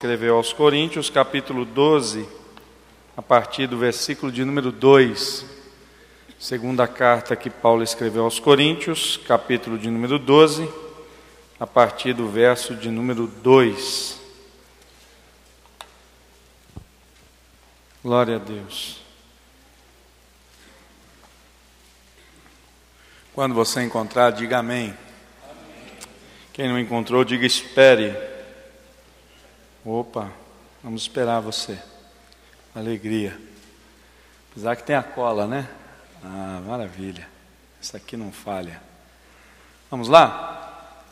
Escreveu aos Coríntios, capítulo 12, a partir do versículo de número 2. Segunda carta que Paulo escreveu aos Coríntios, capítulo de número 12, a partir do verso de número 2. Glória a Deus. Quando você encontrar, diga amém. Quem não encontrou, diga espere. Opa, vamos esperar você. Alegria. Apesar que tem a cola, né? Ah, maravilha. Isso aqui não falha. Vamos lá?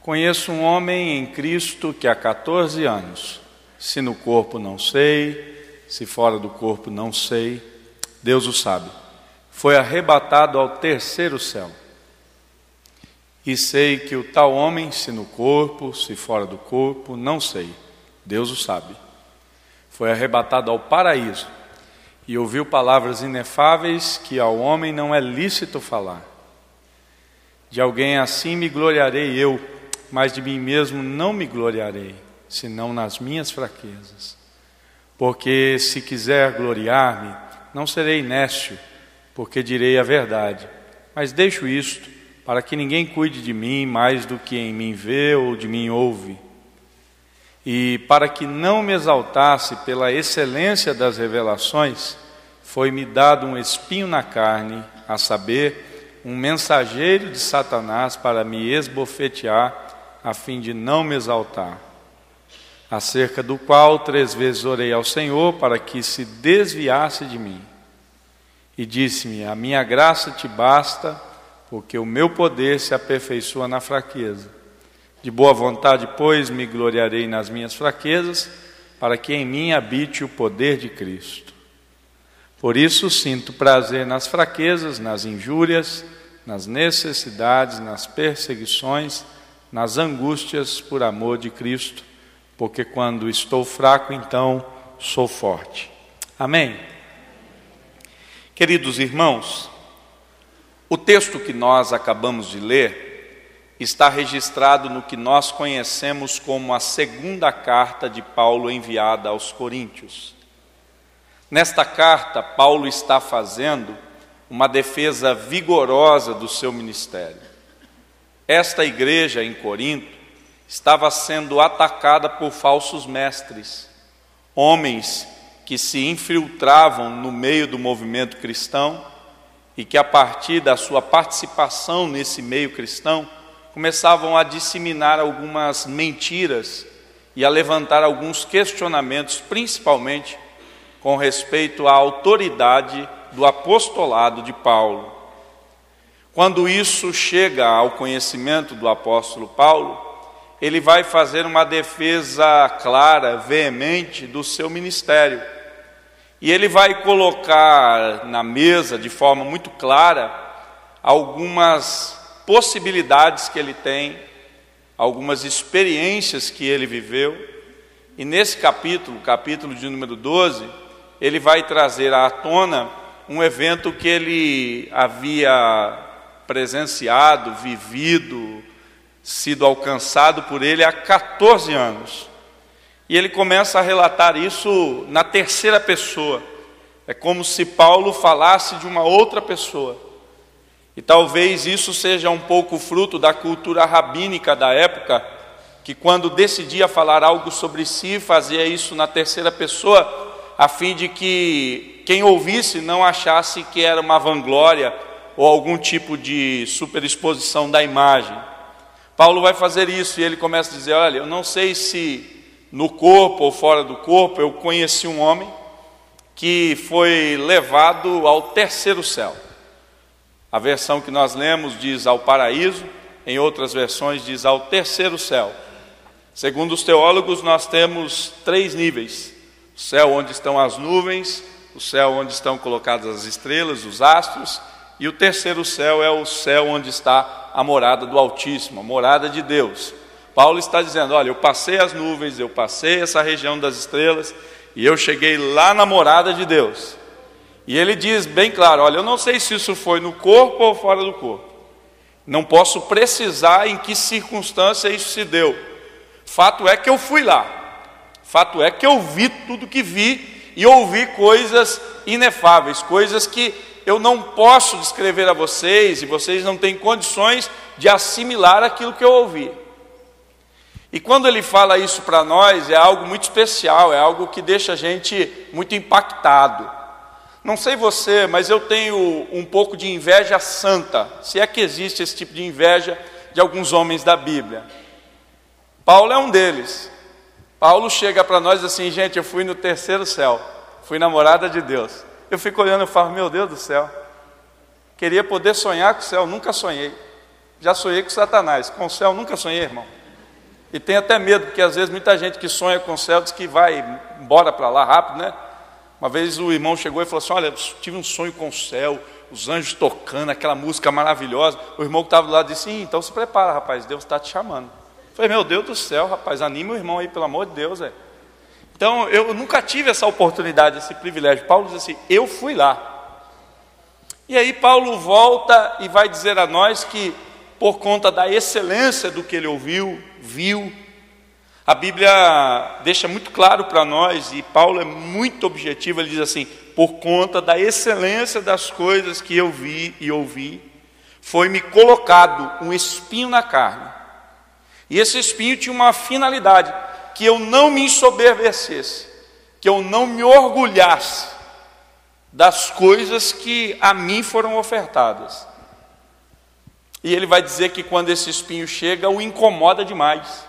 Conheço um homem em Cristo que há 14 anos, se no corpo não sei, se fora do corpo não sei, Deus o sabe, foi arrebatado ao terceiro céu. E sei que o tal homem, se no corpo, se fora do corpo, não sei Deus o sabe. Foi arrebatado ao paraíso e ouviu palavras inefáveis que ao homem não é lícito falar. De alguém assim me gloriarei eu, mas de mim mesmo não me gloriarei, senão nas minhas fraquezas. Porque se quiser gloriar-me, não serei nécio, porque direi a verdade. Mas deixo isto, para que ninguém cuide de mim mais do que em mim vê ou de mim ouve e para que não me exaltasse pela excelência das revelações, foi-me dado um espinho na carne, a saber, um mensageiro de Satanás para me esbofetear, a fim de não me exaltar. Acerca do qual três vezes orei ao Senhor para que se desviasse de mim. E disse-me: A minha graça te basta, porque o meu poder se aperfeiçoa na fraqueza. De boa vontade, pois, me gloriarei nas minhas fraquezas, para que em mim habite o poder de Cristo. Por isso sinto prazer nas fraquezas, nas injúrias, nas necessidades, nas perseguições, nas angústias por amor de Cristo, porque quando estou fraco, então sou forte. Amém. Queridos irmãos, o texto que nós acabamos de ler está registrado no que nós conhecemos como a segunda carta de Paulo enviada aos Coríntios. Nesta carta, Paulo está fazendo uma defesa vigorosa do seu ministério. Esta igreja em Corinto estava sendo atacada por falsos mestres, homens que se infiltravam no meio do movimento cristão e que, a partir da sua participação nesse meio cristão, começavam a disseminar algumas mentiras e a levantar alguns questionamentos, principalmente com respeito à autoridade do apostolado de Paulo. Quando isso chega ao conhecimento do apóstolo Paulo, ele vai fazer uma defesa clara, veemente do seu ministério. E ele vai colocar na mesa de forma muito clara algumas possibilidades que ele tem, algumas experiências que ele viveu. E nesse capítulo, capítulo de número 12, ele vai trazer à tona um evento que ele havia presenciado, vivido, sido alcançado por ele há 14 anos. E ele começa a relatar isso na terceira pessoa. É como se Paulo falasse de uma outra pessoa. E talvez isso seja um pouco fruto da cultura rabínica da época, que quando decidia falar algo sobre si, fazia isso na terceira pessoa, a fim de que quem ouvisse não achasse que era uma vanglória ou algum tipo de superexposição da imagem. Paulo vai fazer isso e ele começa a dizer: Olha, eu não sei se no corpo ou fora do corpo eu conheci um homem que foi levado ao terceiro céu. A versão que nós lemos diz ao paraíso, em outras versões diz ao terceiro céu. Segundo os teólogos, nós temos três níveis: o céu onde estão as nuvens, o céu onde estão colocadas as estrelas, os astros, e o terceiro céu é o céu onde está a morada do Altíssimo, a morada de Deus. Paulo está dizendo: Olha, eu passei as nuvens, eu passei essa região das estrelas, e eu cheguei lá na morada de Deus. E ele diz bem claro: olha, eu não sei se isso foi no corpo ou fora do corpo. Não posso precisar em que circunstância isso se deu. Fato é que eu fui lá. Fato é que eu vi tudo que vi e ouvi coisas inefáveis, coisas que eu não posso descrever a vocês e vocês não têm condições de assimilar aquilo que eu ouvi. E quando ele fala isso para nós, é algo muito especial, é algo que deixa a gente muito impactado. Não sei você, mas eu tenho um pouco de inveja santa, se é que existe esse tipo de inveja de alguns homens da Bíblia. Paulo é um deles. Paulo chega para nós assim, gente, eu fui no terceiro céu, fui namorada de Deus. Eu fico olhando e falo, meu Deus do céu, queria poder sonhar com o céu, nunca sonhei. Já sonhei com Satanás, com o céu nunca sonhei, irmão. E tem até medo, porque às vezes muita gente que sonha com o céu diz que vai embora para lá rápido, né? Uma vez o irmão chegou e falou assim: Olha, tive um sonho com o céu, os anjos tocando, aquela música maravilhosa. O irmão que estava do lado disse: Então se prepara, rapaz, Deus está te chamando. Eu falei: Meu Deus do céu, rapaz, anime o irmão aí, pelo amor de Deus. É. Então eu nunca tive essa oportunidade, esse privilégio. Paulo diz assim: Eu fui lá. E aí Paulo volta e vai dizer a nós que, por conta da excelência do que ele ouviu, viu, a Bíblia deixa muito claro para nós, e Paulo é muito objetivo, ele diz assim: por conta da excelência das coisas que eu vi e ouvi, foi-me colocado um espinho na carne. E esse espinho tinha uma finalidade: que eu não me ensoberbecesse, que eu não me orgulhasse das coisas que a mim foram ofertadas. E ele vai dizer que quando esse espinho chega, o incomoda demais.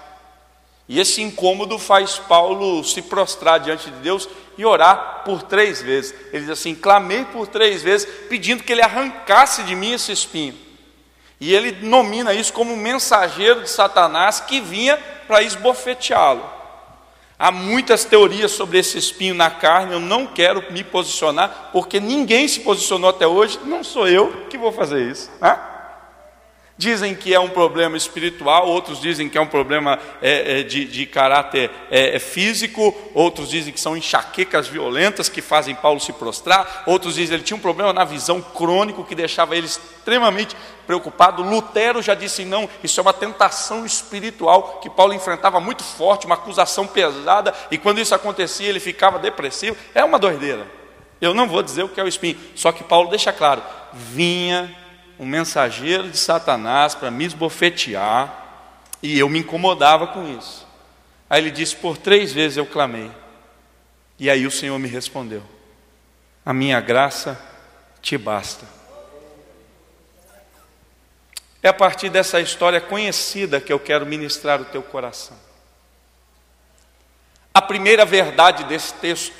E esse incômodo faz Paulo se prostrar diante de Deus e orar por três vezes. Ele diz assim: clamei por três vezes, pedindo que ele arrancasse de mim esse espinho. E ele nomina isso como mensageiro de Satanás que vinha para esbofeteá-lo. Há muitas teorias sobre esse espinho na carne, eu não quero me posicionar, porque ninguém se posicionou até hoje, não sou eu que vou fazer isso. Né? Dizem que é um problema espiritual, outros dizem que é um problema é, é, de, de, caráter é, é, físico, outros dizem que são enxaquecas violentas que fazem Paulo se prostrar, outros dizem que ele tinha um problema na visão crônico que deixava ele extremamente preocupado. Lutero já disse: não, isso é uma tentação espiritual que Paulo enfrentava muito forte, uma acusação pesada, e quando isso acontecia ele ficava depressivo. É uma doideira. Eu não vou dizer o que é o espinho, só que Paulo deixa claro: vinha um mensageiro de Satanás para me esbofetear, e eu me incomodava com isso. Aí ele disse: Por três vezes eu clamei, e aí o Senhor me respondeu: A minha graça te basta. É a partir dessa história conhecida que eu quero ministrar o teu coração. A primeira verdade desse texto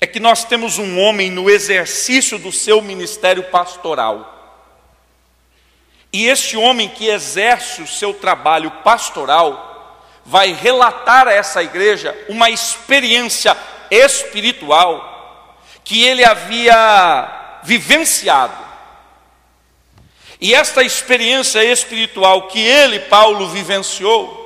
é que nós temos um homem no exercício do seu ministério pastoral e este homem que exerce o seu trabalho pastoral vai relatar a essa igreja uma experiência espiritual que ele havia vivenciado. E esta experiência espiritual que ele, Paulo, vivenciou,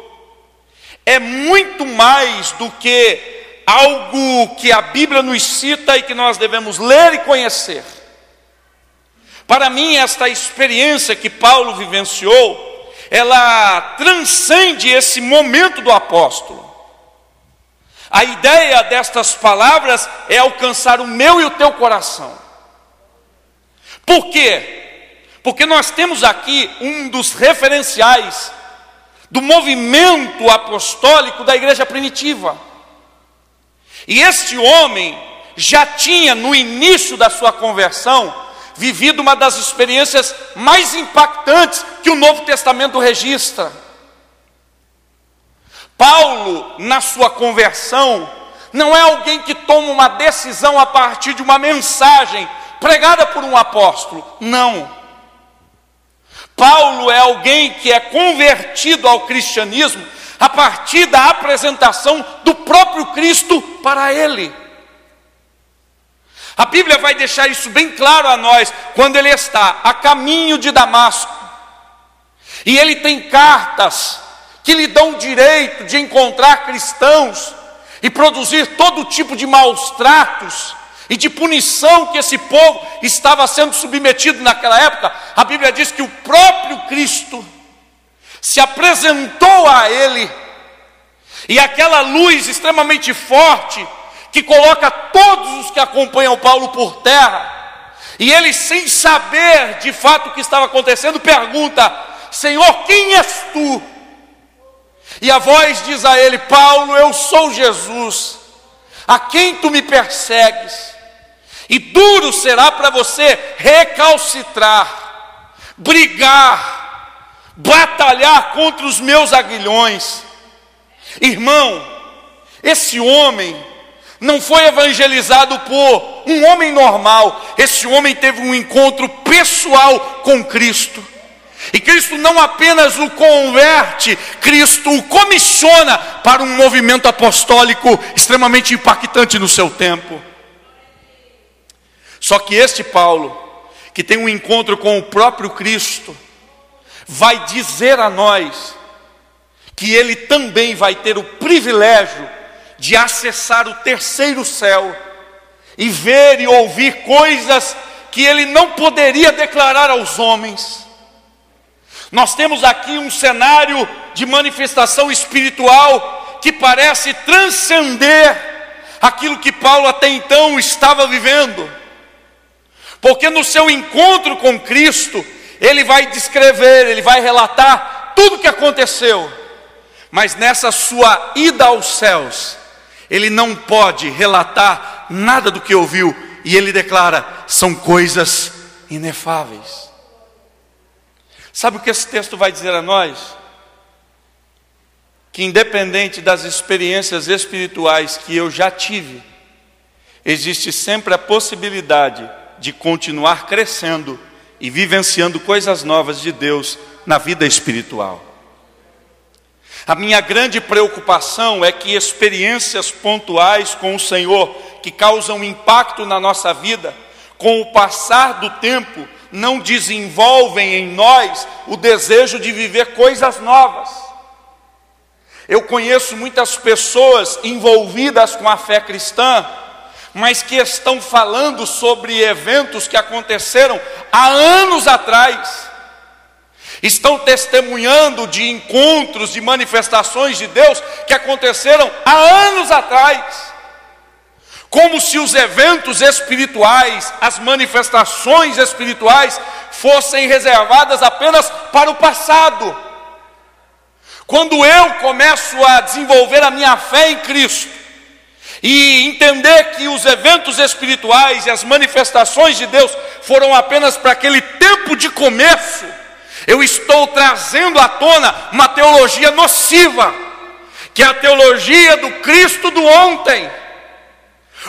é muito mais do que algo que a Bíblia nos cita e que nós devemos ler e conhecer. Para mim, esta experiência que Paulo vivenciou, ela transcende esse momento do apóstolo. A ideia destas palavras é alcançar o meu e o teu coração. Por quê? Porque nós temos aqui um dos referenciais do movimento apostólico da igreja primitiva. E este homem já tinha no início da sua conversão vivido uma das experiências mais impactantes que o Novo Testamento registra. Paulo, na sua conversão, não é alguém que toma uma decisão a partir de uma mensagem pregada por um apóstolo. Não. Paulo é alguém que é convertido ao cristianismo a partir da apresentação do próprio Cristo para ele. A Bíblia vai deixar isso bem claro a nós quando ele está a caminho de Damasco. E ele tem cartas que lhe dão o direito de encontrar cristãos e produzir todo tipo de maus tratos e de punição que esse povo estava sendo submetido naquela época. A Bíblia diz que o próprio Cristo se apresentou a ele E aquela luz extremamente forte que coloca todos os que acompanham Paulo por terra. E ele, sem saber de fato o que estava acontecendo, pergunta: Senhor, quem és tu? E a voz diz a ele: Paulo, eu sou Jesus, a quem tu me persegues. E duro será para você recalcitrar, brigar, batalhar contra os meus aguilhões. Irmão, esse homem não foi evangelizado por um homem normal, esse homem teve um encontro pessoal com Cristo. E Cristo não apenas o converte, Cristo o comissiona para um movimento apostólico extremamente impactante no seu tempo. Só que este Paulo, que tem um encontro com o próprio Cristo, vai dizer a nós que ele também vai ter o privilégio de acessar o terceiro céu e ver e ouvir coisas que ele não poderia declarar aos homens. Nós temos aqui um cenário de manifestação espiritual que parece transcender aquilo que Paulo até então estava vivendo. Porque no seu encontro com Cristo, ele vai descrever, ele vai relatar tudo o que aconteceu. Mas nessa sua ida aos céus, ele não pode relatar nada do que ouviu, e ele declara: são coisas inefáveis. Sabe o que esse texto vai dizer a nós? Que independente das experiências espirituais que eu já tive, existe sempre a possibilidade de continuar crescendo e vivenciando coisas novas de Deus na vida espiritual. A minha grande preocupação é que experiências pontuais com o Senhor, que causam impacto na nossa vida, com o passar do tempo, não desenvolvem em nós o desejo de viver coisas novas. Eu conheço muitas pessoas envolvidas com a fé cristã mas que estão falando sobre eventos que aconteceram há anos atrás. Estão testemunhando de encontros, de manifestações de Deus que aconteceram há anos atrás. Como se os eventos espirituais, as manifestações espirituais, fossem reservadas apenas para o passado. Quando eu começo a desenvolver a minha fé em Cristo, e entender que os eventos espirituais e as manifestações de Deus foram apenas para aquele tempo de começo, eu estou trazendo à tona uma teologia nociva, que é a teologia do Cristo do ontem.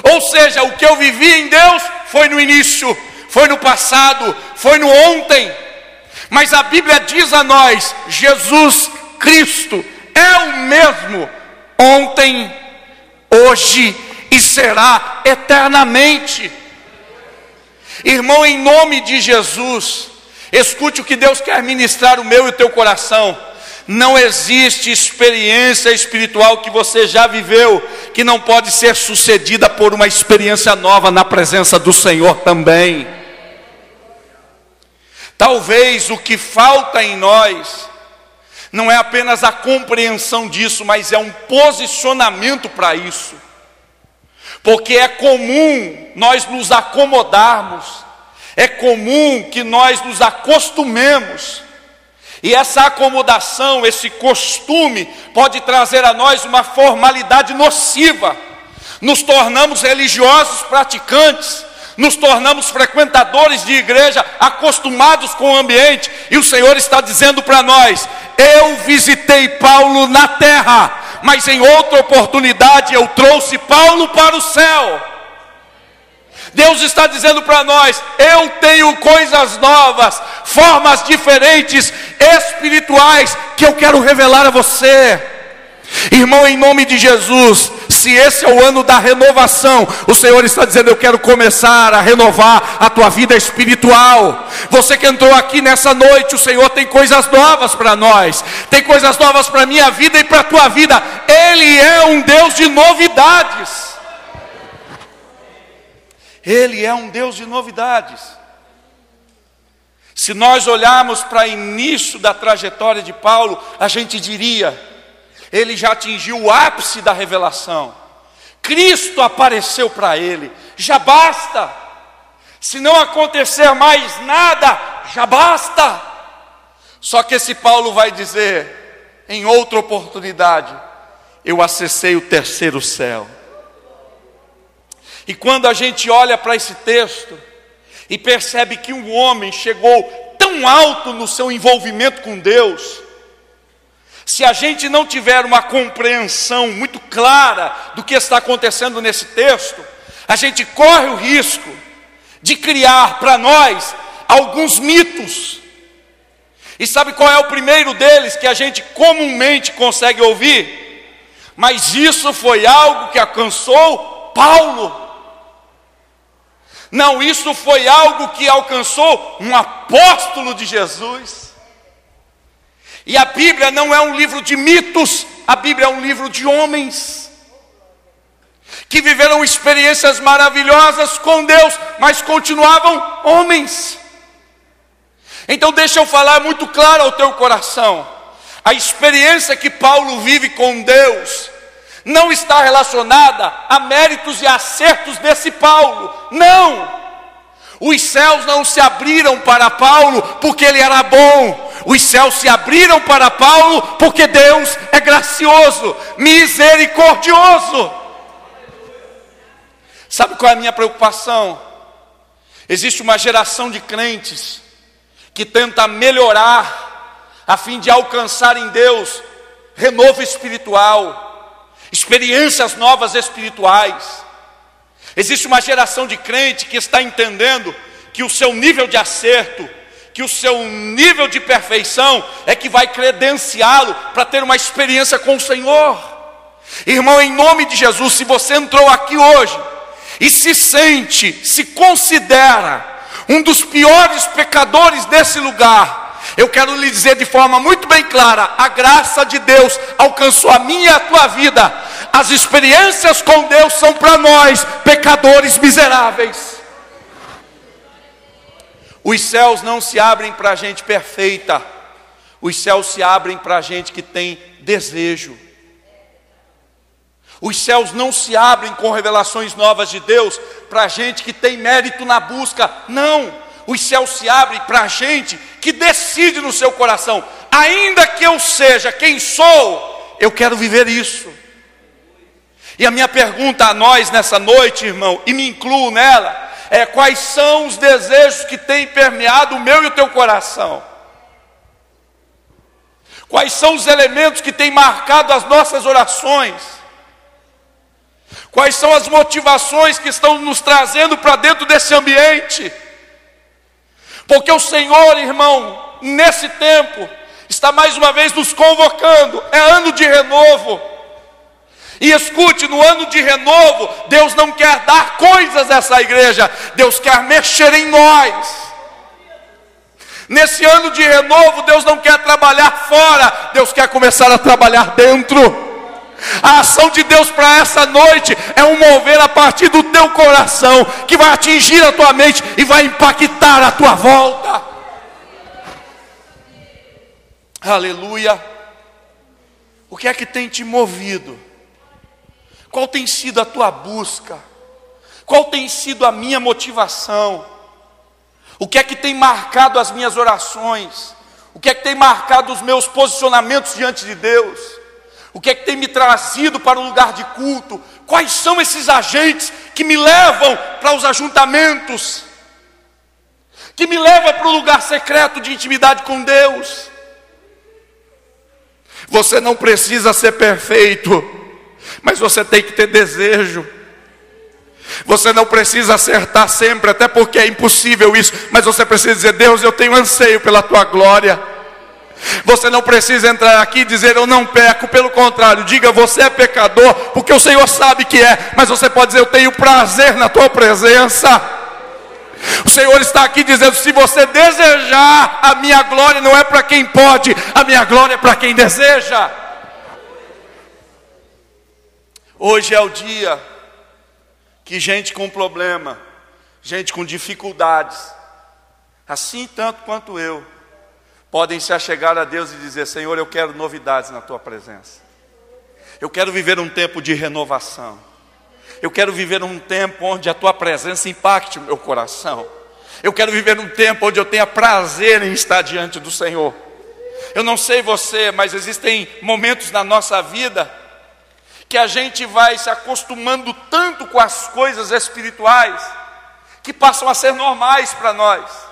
Ou seja, o que eu vivi em Deus foi no início, foi no passado, foi no ontem. Mas a Bíblia diz a nós: Jesus Cristo é o mesmo ontem, hoje e será eternamente. Irmão, em nome de Jesus, escute o que Deus quer ministrar o meu e o teu coração. Não existe experiência espiritual que você já viveu que não pode ser sucedida por uma experiência nova na presença do Senhor também. Talvez o que falta em nós não é apenas a compreensão disso, mas é um posicionamento para isso. Porque é comum nós nos acomodarmos, é comum que nós nos acostumemos. E essa acomodação, esse costume, pode trazer a nós uma formalidade nociva. Nos tornamos religiosos praticantes, nos tornamos frequentadores de igreja, acostumados com o ambiente, e o Senhor está dizendo para nós: eu visitei Paulo na terra, mas em outra oportunidade eu trouxe Paulo para o céu. Deus está dizendo para nós: eu tenho coisas novas, formas diferentes, espirituais, que eu quero revelar a você. Irmão, em nome de Jesus, se esse é o ano da renovação, o Senhor está dizendo: Eu quero começar a renovar a tua vida espiritual. Você que entrou aqui nessa noite, o Senhor tem coisas novas para nós, tem coisas novas para a minha vida e para a tua vida. Ele é um Deus de novidades. Ele é um Deus de novidades. Se nós olharmos para o início da trajetória de Paulo, a gente diria: Ele já atingiu o ápice da revelação. Cristo apareceu para ele. Já basta. Se não acontecer mais nada, já basta. Só que esse Paulo vai dizer, em outra oportunidade, eu acessei o terceiro céu. E quando a gente olha para esse texto e percebe que um homem chegou tão alto no seu envolvimento com Deus, se a gente não tiver uma compreensão muito clara do que está acontecendo nesse texto, a gente corre o risco de criar para nós alguns mitos. E sabe qual é o primeiro deles que a gente comumente consegue ouvir? Mas isso foi algo que alcançou Paulo. Não, isso foi algo que alcançou um apóstolo de Jesus. E a Bíblia não é um livro de mitos, a Bíblia é um livro de homens que viveram experiências maravilhosas com Deus, mas continuavam homens. Então, deixa eu falar muito claro ao teu coração: a experiência que Paulo vive com Deus não está relacionada a méritos e acertos desse Paulo, não. Os céus não se abriram para Paulo porque ele era bom, os céus se abriram para Paulo porque Deus é gracioso, misericordioso. Sabe qual é a minha preocupação? Existe uma geração de crentes que tenta melhorar a fim de alcançar em Deus renovo espiritual, experiências novas espirituais. Existe uma geração de crente que está entendendo que o seu nível de acerto, que o seu nível de perfeição é que vai credenciá-lo para ter uma experiência com o Senhor. Irmão, em nome de Jesus, se você entrou aqui hoje e se sente, se considera um dos piores pecadores desse lugar, eu quero lhe dizer de forma muito bem clara: a graça de Deus alcançou a minha e a tua vida. As experiências com Deus são para nós, pecadores miseráveis. Os céus não se abrem para a gente perfeita, os céus se abrem para a gente que tem desejo. Os céus não se abrem com revelações novas de Deus para a gente que tem mérito na busca, não. Os céus se abrem para a gente que decide no seu coração, ainda que eu seja quem sou, eu quero viver isso. E a minha pergunta a nós nessa noite, irmão, e me incluo nela, é quais são os desejos que têm permeado o meu e o teu coração? Quais são os elementos que têm marcado as nossas orações? Quais são as motivações que estão nos trazendo para dentro desse ambiente? Porque o Senhor, irmão, nesse tempo, está mais uma vez nos convocando, é ano de renovo. E escute, no ano de renovo, Deus não quer dar coisas a essa igreja, Deus quer mexer em nós. Nesse ano de renovo, Deus não quer trabalhar fora, Deus quer começar a trabalhar dentro. A ação de Deus para essa noite é um mover a partir do teu coração, que vai atingir a tua mente e vai impactar a tua volta. Aleluia. O que é que tem te movido? Qual tem sido a tua busca? Qual tem sido a minha motivação? O que é que tem marcado as minhas orações? O que é que tem marcado os meus posicionamentos diante de Deus? O que é que tem me trazido para o lugar de culto? Quais são esses agentes que me levam para os ajuntamentos? Que me levam para o lugar secreto de intimidade com Deus? Você não precisa ser perfeito, mas você tem que ter desejo. Você não precisa acertar sempre, até porque é impossível isso, mas você precisa dizer: Deus, eu tenho anseio pela tua glória. Você não precisa entrar aqui e dizer eu não peco, pelo contrário, diga você é pecador, porque o Senhor sabe que é, mas você pode dizer eu tenho prazer na tua presença. O Senhor está aqui dizendo: se você desejar, a minha glória não é para quem pode, a minha glória é para quem deseja. Hoje é o dia que gente com problema, gente com dificuldades, assim tanto quanto eu, podem se achegar a Deus e dizer: Senhor, eu quero novidades na tua presença. Eu quero viver um tempo de renovação. Eu quero viver um tempo onde a tua presença impacte o meu coração. Eu quero viver um tempo onde eu tenha prazer em estar diante do Senhor. Eu não sei você, mas existem momentos na nossa vida que a gente vai se acostumando tanto com as coisas espirituais que passam a ser normais para nós.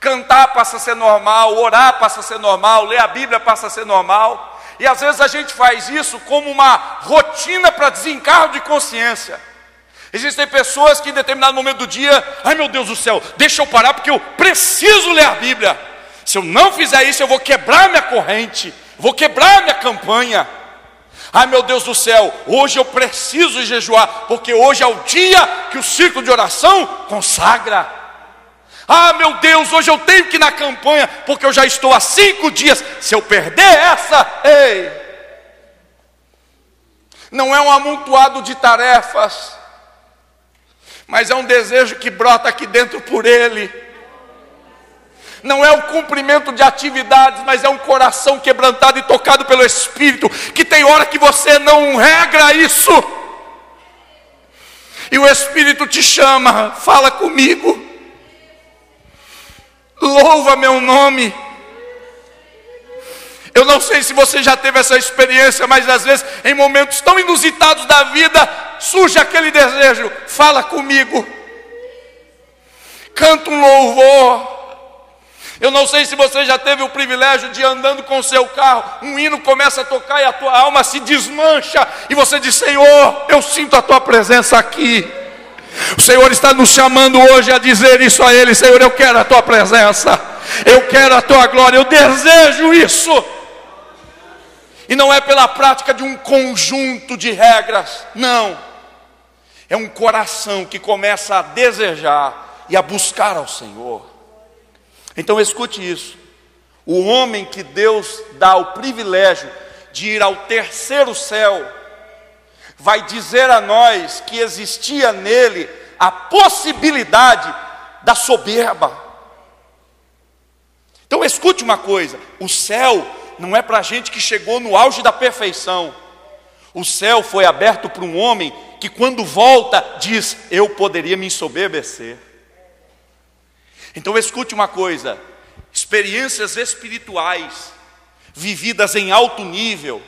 Cantar passa a ser normal, orar passa a ser normal, ler a Bíblia passa a ser normal. E às vezes a gente faz isso como uma rotina para desencargo de consciência. Existem pessoas que em determinado momento do dia, ai meu Deus do céu, deixa eu parar porque eu preciso ler a Bíblia. Se eu não fizer isso, eu vou quebrar minha corrente, vou quebrar minha campanha. Ai meu Deus do céu, hoje eu preciso jejuar, porque hoje é o dia que o ciclo de oração consagra. Ah meu Deus, hoje eu tenho que ir na campanha, porque eu já estou há cinco dias. Se eu perder essa, ei, não é um amontoado de tarefas, mas é um desejo que brota aqui dentro por ele. Não é o cumprimento de atividades, mas é um coração quebrantado e tocado pelo Espírito, que tem hora que você não regra isso, e o Espírito te chama, fala comigo, louva meu nome. Eu não sei se você já teve essa experiência, mas às vezes, em momentos tão inusitados da vida, surge aquele desejo: fala comigo, canta um louvor, eu não sei se você já teve o privilégio de andando com o seu carro, um hino começa a tocar e a tua alma se desmancha, e você diz: Senhor, eu sinto a tua presença aqui. O Senhor está nos chamando hoje a dizer isso a Ele: Senhor, eu quero a tua presença, eu quero a tua glória, eu desejo isso. E não é pela prática de um conjunto de regras, não. É um coração que começa a desejar e a buscar ao Senhor. Então escute isso. O homem que Deus dá o privilégio de ir ao terceiro céu, vai dizer a nós que existia nele a possibilidade da soberba. Então escute uma coisa: o céu não é para gente que chegou no auge da perfeição. O céu foi aberto para um homem que, quando volta, diz: Eu poderia me ensoberbecer. Então escute uma coisa: experiências espirituais, vividas em alto nível,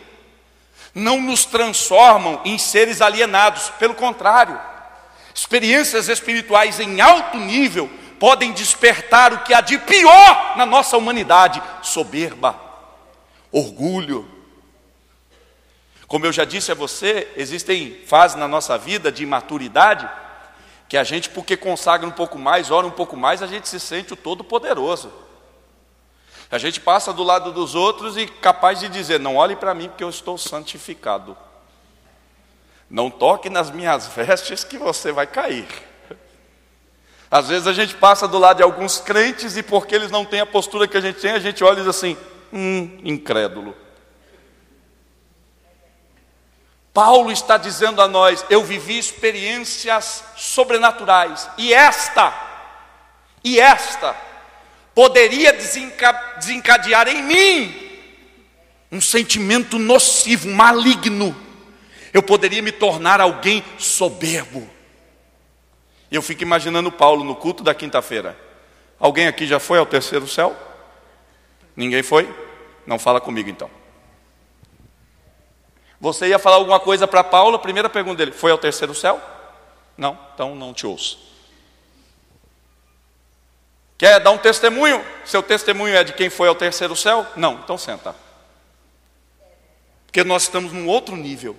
não nos transformam em seres alienados, pelo contrário, experiências espirituais em alto nível podem despertar o que há de pior na nossa humanidade: soberba, orgulho. Como eu já disse a você, existem fases na nossa vida de imaturidade que a gente, porque consagra um pouco mais, ora um pouco mais, a gente se sente o todo-poderoso. A gente passa do lado dos outros e capaz de dizer: não olhe para mim porque eu estou santificado. Não toque nas minhas vestes que você vai cair. Às vezes a gente passa do lado de alguns crentes e porque eles não têm a postura que a gente tem, a gente olha e diz assim: hum, incrédulo. Paulo está dizendo a nós: eu vivi experiências sobrenaturais, e esta, e esta, poderia desencadear em mim um sentimento nocivo, maligno. Eu poderia me tornar alguém soberbo. Eu fico imaginando Paulo no culto da quinta-feira. Alguém aqui já foi ao terceiro céu? Ninguém foi? Não fala comigo então. Você ia falar alguma coisa para Paulo, a primeira pergunta dele: Foi ao terceiro céu? Não, então não te ouço. Quer dar um testemunho? Seu testemunho é de quem foi ao terceiro céu? Não, então senta. Porque nós estamos num outro nível.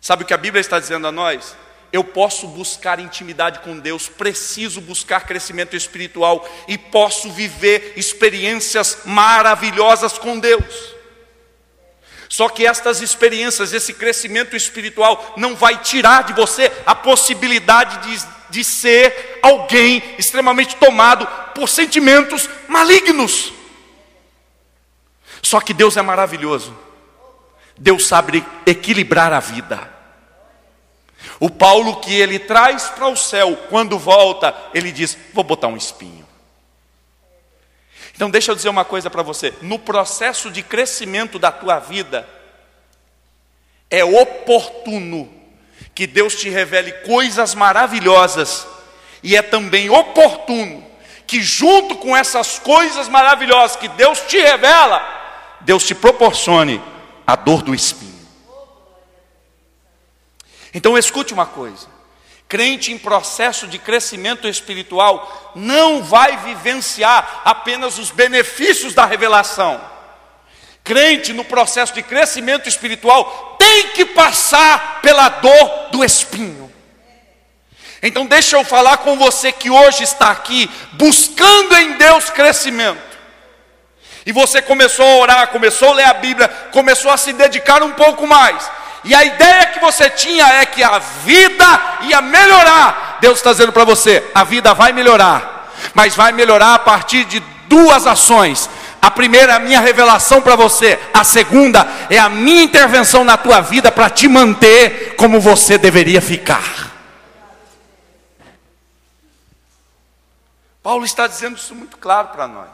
Sabe o que a Bíblia está dizendo a nós? Eu posso buscar intimidade com Deus, preciso buscar crescimento espiritual e posso viver experiências maravilhosas com Deus. Só que estas experiências, esse crescimento espiritual, não vai tirar de você a possibilidade de, de ser alguém extremamente tomado por sentimentos malignos. Só que Deus é maravilhoso, Deus sabe equilibrar a vida. O Paulo que ele traz para o céu, quando volta, ele diz: Vou botar um espinho. Então, deixa eu dizer uma coisa para você: no processo de crescimento da tua vida, é oportuno que Deus te revele coisas maravilhosas, e é também oportuno que, junto com essas coisas maravilhosas que Deus te revela, Deus te proporcione a dor do espinho. Então, escute uma coisa: crente em processo de crescimento espiritual não vai vivenciar apenas os benefícios da revelação. Crente no processo de crescimento espiritual tem que passar pela dor do espinho. Então, deixa eu falar com você que hoje está aqui buscando em Deus crescimento. E você começou a orar, começou a ler a Bíblia, começou a se dedicar um pouco mais. E a ideia que você tinha é que a vida ia melhorar. Deus está dizendo para você: a vida vai melhorar, mas vai melhorar a partir de duas ações. A primeira é a minha revelação para você, a segunda é a minha intervenção na tua vida para te manter como você deveria ficar. Paulo está dizendo isso muito claro para nós.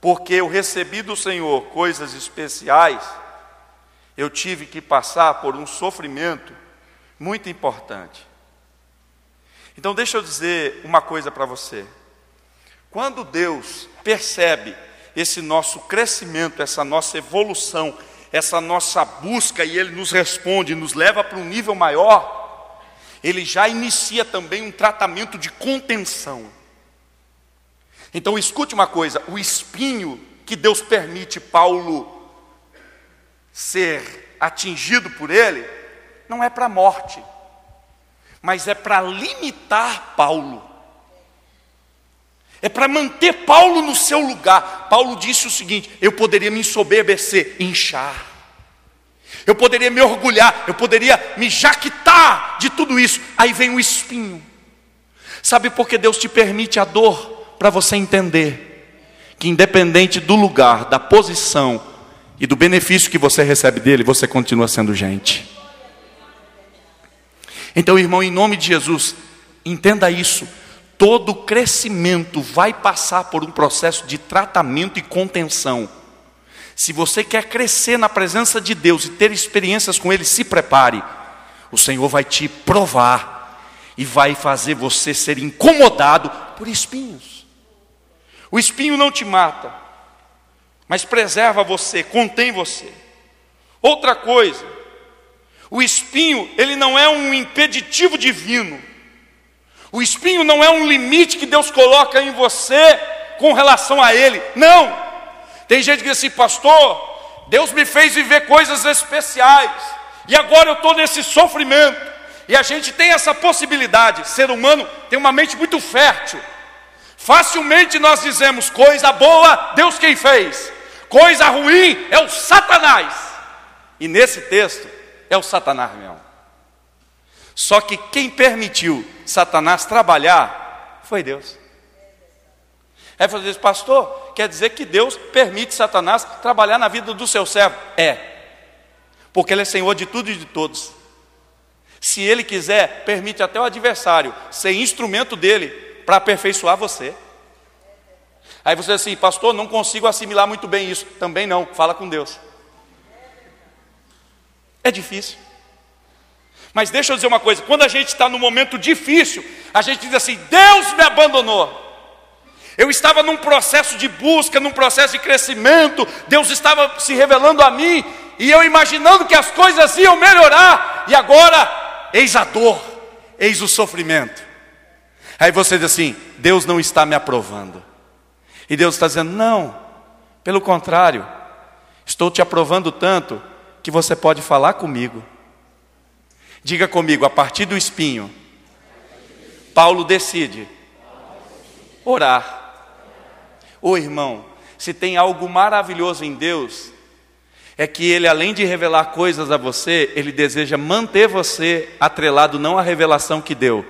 Porque eu recebi do Senhor coisas especiais eu tive que passar por um sofrimento muito importante. Então, deixa eu dizer uma coisa para você. Quando Deus percebe esse nosso crescimento, essa nossa evolução, essa nossa busca e Ele nos responde, nos leva para um nível maior, Ele já inicia também um tratamento de contenção. Então escute uma coisa: o espinho que Deus permite Paulo ser atingido por ele, não é para a morte, mas é para limitar Paulo. É para manter Paulo no seu lugar. Paulo disse o seguinte: eu poderia me ensoberbecer, inchar. Eu poderia me orgulhar, eu poderia me jaquitar de tudo isso. Aí vem o espinho. Sabe por que Deus te permite a dor? Para você entender que, independente do lugar, da posição, e do benefício que você recebe dele, você continua sendo gente. Então, irmão, em nome de Jesus, entenda isso. Todo crescimento vai passar por um processo de tratamento e contenção. Se você quer crescer na presença de Deus e ter experiências com Ele, se prepare. O Senhor vai te provar e vai fazer você ser incomodado por espinhos. O espinho não te mata, mas preserva você, contém você. Outra coisa, o espinho, ele não é um impeditivo divino. O espinho não é um limite que Deus coloca em você com relação a ele. Não. Tem gente que diz assim, pastor, Deus me fez viver coisas especiais. E agora eu estou nesse sofrimento. E a gente tem essa possibilidade. Ser humano tem uma mente muito fértil. Facilmente nós dizemos coisa boa, Deus quem fez. Coisa ruim é o Satanás. E nesse texto é o Satanás mesmo. Só que quem permitiu Satanás trabalhar foi Deus. Aí você diz, pastor, quer dizer que Deus permite Satanás trabalhar na vida do seu servo? É, porque Ele é Senhor de tudo e de todos. Se Ele quiser, permite até o adversário ser instrumento dele para aperfeiçoar você. Aí você diz assim, pastor, não consigo assimilar muito bem isso. Também não, fala com Deus. É difícil. Mas deixa eu dizer uma coisa: quando a gente está num momento difícil, a gente diz assim: Deus me abandonou. Eu estava num processo de busca, num processo de crescimento, Deus estava se revelando a mim, e eu imaginando que as coisas iam melhorar, e agora, eis a dor, eis o sofrimento. Aí você diz assim: Deus não está me aprovando. E Deus está dizendo: não, pelo contrário, estou te aprovando tanto que você pode falar comigo. Diga comigo, a partir do espinho, Paulo decide orar. Ô irmão, se tem algo maravilhoso em Deus, é que Ele, além de revelar coisas a você, Ele deseja manter você atrelado não à revelação que deu,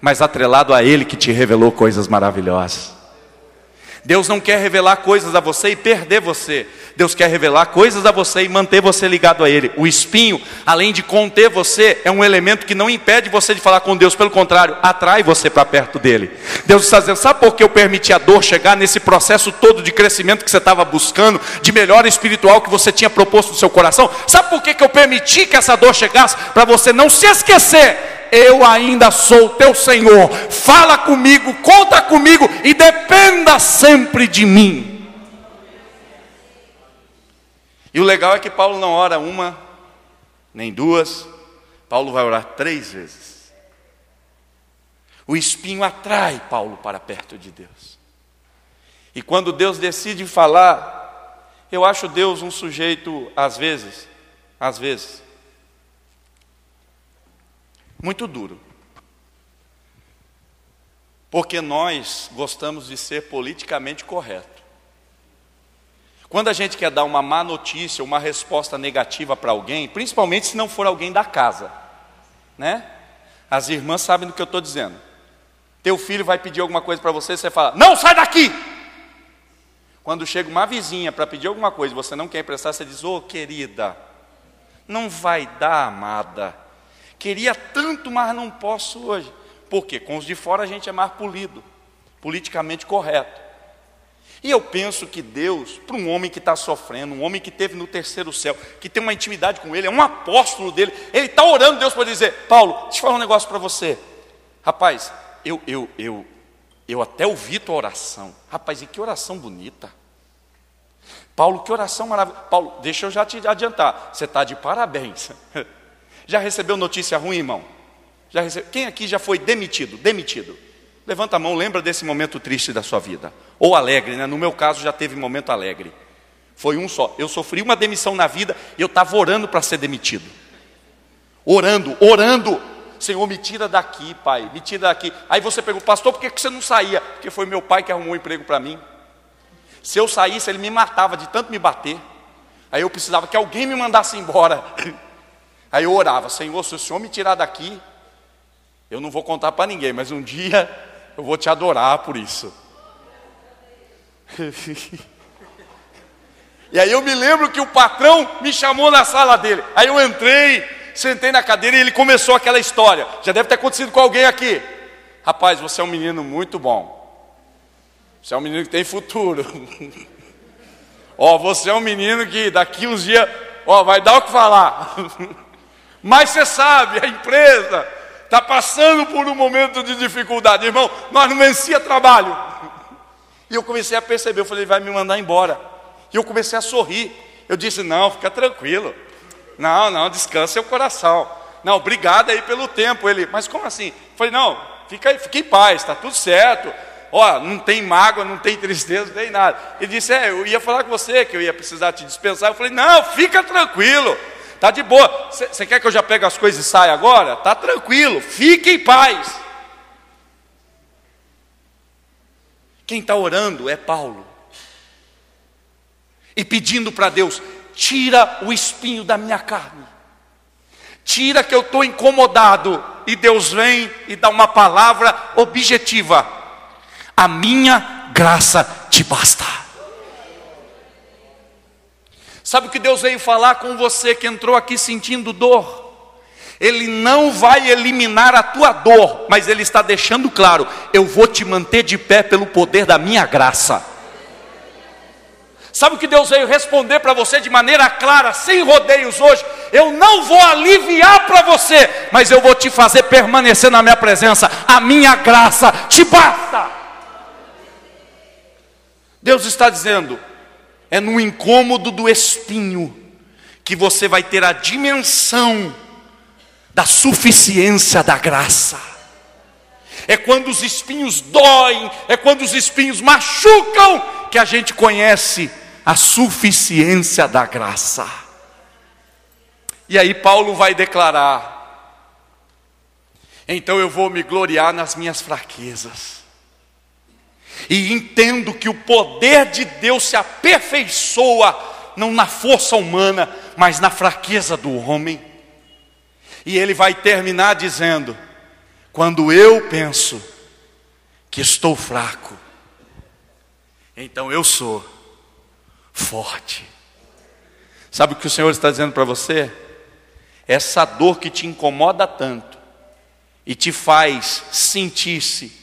mas atrelado a Ele que te revelou coisas maravilhosas. Deus não quer revelar coisas a você e perder você. Deus quer revelar coisas a você e manter você ligado a Ele. O espinho, além de conter você, é um elemento que não impede você de falar com Deus, pelo contrário, atrai você para perto dele. Deus está dizendo: sabe por que eu permiti a dor chegar nesse processo todo de crescimento que você estava buscando, de melhora espiritual que você tinha proposto no seu coração? Sabe por que, que eu permiti que essa dor chegasse? Para você não se esquecer eu ainda sou teu Senhor. Fala comigo, conta comigo e dependa sempre de mim. E o legal é que Paulo não ora uma, nem duas, Paulo vai orar três vezes. O espinho atrai Paulo para perto de Deus. E quando Deus decide falar, eu acho Deus um sujeito, às vezes, às vezes, muito duro. Porque nós gostamos de ser politicamente correto. Quando a gente quer dar uma má notícia, uma resposta negativa para alguém, principalmente se não for alguém da casa, né? As irmãs sabem do que eu estou dizendo. Teu filho vai pedir alguma coisa para você, você fala: Não, sai daqui! Quando chega uma vizinha para pedir alguma coisa e você não quer emprestar, você diz: Ô oh, querida, não vai dar, amada. Queria tanto, mas não posso hoje. Por quê? Com os de fora a gente é mais polido, politicamente correto. E eu penso que Deus, para um homem que está sofrendo, um homem que teve no terceiro céu, que tem uma intimidade com Ele, é um apóstolo dele, ele está orando Deus para dizer: Paulo, deixa eu falar um negócio para você. Rapaz, eu, eu, eu, eu até ouvi tua oração. Rapaz, e que oração bonita. Paulo, que oração maravilhosa. Paulo, deixa eu já te adiantar, você está de parabéns. Já recebeu notícia ruim, irmão? Já recebe... Quem aqui já foi demitido? Demitido. Levanta a mão, lembra desse momento triste da sua vida. Ou alegre, né? No meu caso já teve momento alegre. Foi um só. Eu sofri uma demissão na vida e eu estava orando para ser demitido. Orando, orando. Senhor, me tira daqui, pai, me tira daqui. Aí você pergunta, pastor, por que você não saía? Porque foi meu pai que arrumou um emprego para mim. Se eu saísse, ele me matava de tanto me bater. Aí eu precisava que alguém me mandasse embora. Aí eu orava, Senhor, se o Senhor me tirar daqui, eu não vou contar para ninguém, mas um dia eu vou te adorar por isso. e aí eu me lembro que o patrão me chamou na sala dele. Aí eu entrei, sentei na cadeira e ele começou aquela história. Já deve ter acontecido com alguém aqui. Rapaz, você é um menino muito bom. Você é um menino que tem futuro. ó, você é um menino que daqui uns dias, ó, vai dar o que falar. Mas você sabe, a empresa está passando por um momento de dificuldade. Irmão, nós não vencia trabalho. E eu comecei a perceber, eu falei, vai me mandar embora. E eu comecei a sorrir. Eu disse, não, fica tranquilo. Não, não, descansa seu coração. Não, obrigado aí pelo tempo. Ele, mas como assim? Eu falei, não, fica, fica em paz, está tudo certo. Ó, não tem mágoa, não tem tristeza, não tem nada. Ele disse, é, eu ia falar com você que eu ia precisar te dispensar. Eu falei, não, fica tranquilo. Tá de boa. Você quer que eu já pegue as coisas e saia agora? Tá tranquilo, fique em paz. Quem está orando é Paulo. E pedindo para Deus: tira o espinho da minha carne. Tira que eu estou incomodado. E Deus vem e dá uma palavra objetiva: a minha graça te basta. Sabe o que Deus veio falar com você que entrou aqui sentindo dor? Ele não vai eliminar a tua dor, mas Ele está deixando claro: eu vou te manter de pé pelo poder da minha graça. Sabe o que Deus veio responder para você de maneira clara, sem rodeios hoje? Eu não vou aliviar para você, mas eu vou te fazer permanecer na minha presença. A minha graça te basta. Deus está dizendo: é no incômodo do espinho que você vai ter a dimensão da suficiência da graça. É quando os espinhos doem, é quando os espinhos machucam, que a gente conhece a suficiência da graça. E aí Paulo vai declarar: então eu vou me gloriar nas minhas fraquezas e entendo que o poder de Deus se aperfeiçoa não na força humana, mas na fraqueza do homem. E ele vai terminar dizendo: quando eu penso que estou fraco, então eu sou forte. Sabe o que o Senhor está dizendo para você? Essa dor que te incomoda tanto e te faz sentir-se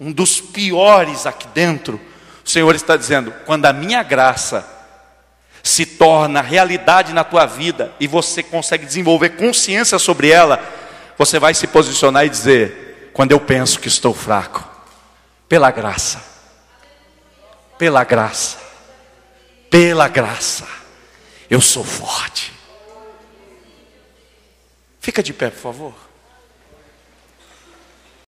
um dos piores aqui dentro, o Senhor está dizendo: quando a minha graça se torna realidade na tua vida e você consegue desenvolver consciência sobre ela, você vai se posicionar e dizer: quando eu penso que estou fraco, pela graça, pela graça, pela graça, eu sou forte. Fica de pé, por favor.